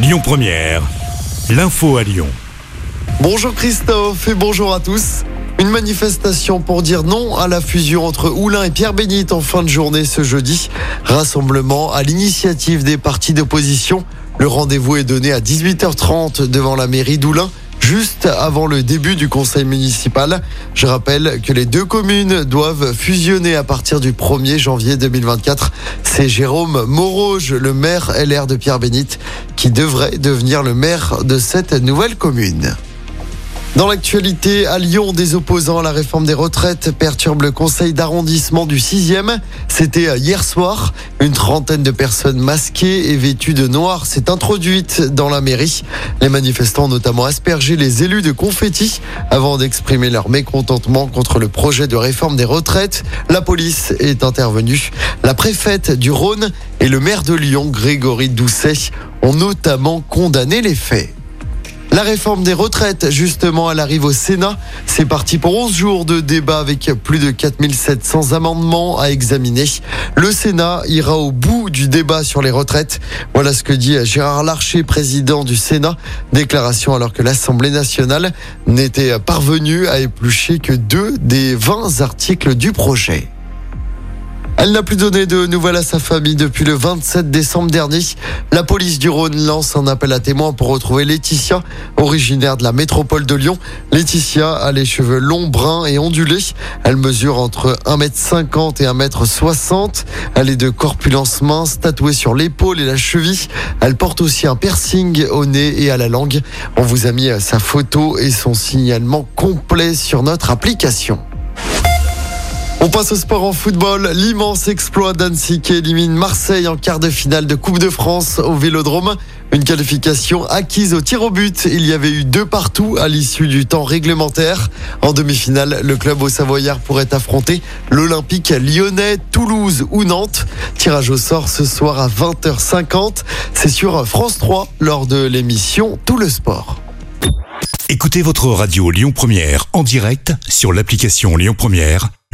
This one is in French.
Lyon Première, l'info à Lyon. Bonjour Christophe et bonjour à tous. Une manifestation pour dire non à la fusion entre Oulin et Pierre Bénite en fin de journée ce jeudi. Rassemblement à l'initiative des partis d'opposition. Le rendez-vous est donné à 18h30 devant la mairie d'Oulin juste avant le début du conseil municipal. Je rappelle que les deux communes doivent fusionner à partir du 1er janvier 2024. C'est Jérôme Moroge, le maire LR de Pierre Bénite, qui devrait devenir le maire de cette nouvelle commune. Dans l'actualité, à Lyon, des opposants à la réforme des retraites perturbent le conseil d'arrondissement du 6e. C'était hier soir. Une trentaine de personnes masquées et vêtues de noir s'est introduite dans la mairie. Les manifestants ont notamment aspergé les élus de confettis avant d'exprimer leur mécontentement contre le projet de réforme des retraites. La police est intervenue. La préfète du Rhône et le maire de Lyon, Grégory Doucet, ont notamment condamné les faits. La réforme des retraites, justement, elle arrive au Sénat. C'est parti pour 11 jours de débat avec plus de 4700 amendements à examiner. Le Sénat ira au bout du débat sur les retraites. Voilà ce que dit Gérard Larcher, président du Sénat. Déclaration alors que l'Assemblée nationale n'était parvenue à éplucher que deux des 20 articles du projet. Elle n'a plus donné de nouvelles à sa famille depuis le 27 décembre dernier. La police du Rhône lance un appel à témoins pour retrouver Laetitia, originaire de la métropole de Lyon. Laetitia a les cheveux longs, bruns et ondulés. Elle mesure entre 1m50 et 1m60. Elle est de corpulence mince, tatouée sur l'épaule et la cheville. Elle porte aussi un piercing au nez et à la langue. On vous a mis sa photo et son signalement complet sur notre application. On passe au sport en football. L'immense exploit d'Annecy qui élimine Marseille en quart de finale de Coupe de France au Vélodrome. Une qualification acquise au tir au but. Il y avait eu deux partout à l'issue du temps réglementaire. En demi-finale, le club au Savoyard pourrait affronter l'Olympique lyonnais, Toulouse ou Nantes. Tirage au sort ce soir à 20h50. C'est sur France 3 lors de l'émission Tout le sport. Écoutez votre radio Lyon Première en direct sur l'application Lyon Première,